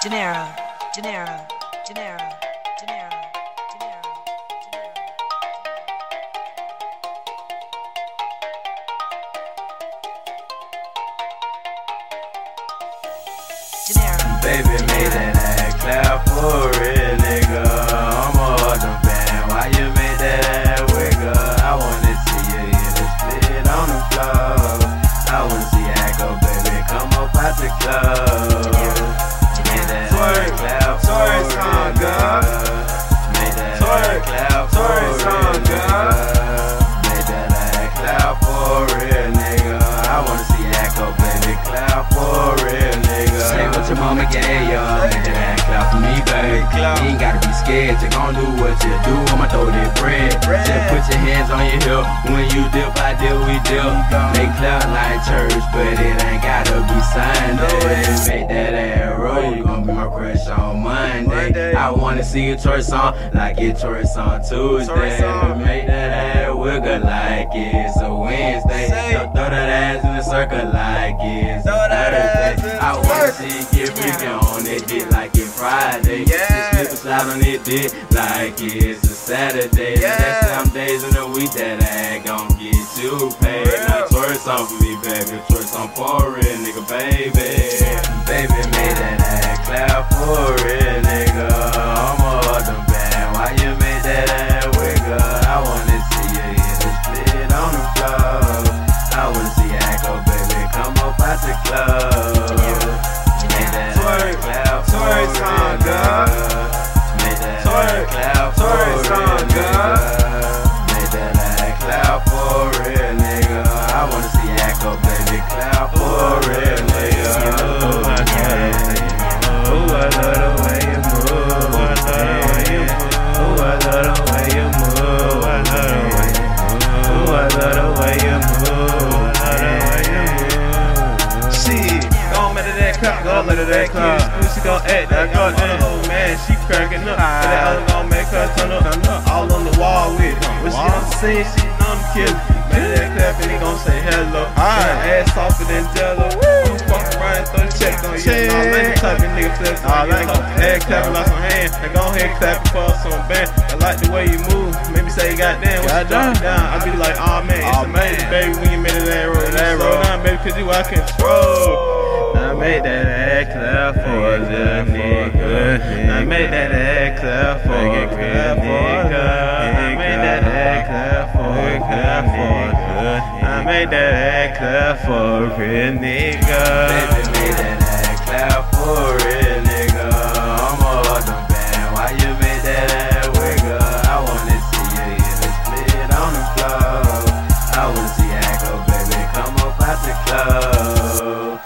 Dinero, dinero, dinero, dinero. Baby made that ass clap for mama gave ya. Make that ass clap for me, baby. clap. You ain't gotta be scared. You gon' do what you do. I'ma throw that bread. Just put your hands on your hip. When you dip, I dip, we dip. They clap like church, but it ain't gotta be Sunday. Make that ass roll. You gon' be my crush on Monday. I wanna see a church song like it church on Tuesday. Make that ass wiggle like it's a Wednesday. Throw, that ass in a circle like it's Throw a that ass Thursday. I wanna see Friday. Yeah. Just slip and slide on that dick like it's a Saturday. Yeah. That's some days in the week that I gon' get you paid. Real. Now twerk song for me, baby. Twerk a real nigga, baby. Baby made that ass clap clap, gon' matter that clap. She gon' act that goddamn old man, she cracking up. And that other gon' make her turn up, all on the wall with it. But she don't say she on the kill. Matter that clap and he gon' say hello. Her ass softer than jello. I'm fucking around, throw the check on you. Me type of nigga flex on you. Head clapping like some hand, and gon' head clapping for some band. I like the way you move, maybe say goddamn, when you drop down, I be like, oh man, it's amazing, baby, when you made it that roll. That roll down, baby, cause you out control. I made that ass for a little nigga. I made that ass clap for a real nigga. I made that ass clap for a clap for a I made that ass clap for a real nigga. Baby made that ass clap for a real nigga. I'm a the band. Why you made that ass wiggle? I wanna see you in the split on the floor. I wanna see you go, baby. Come up out the club.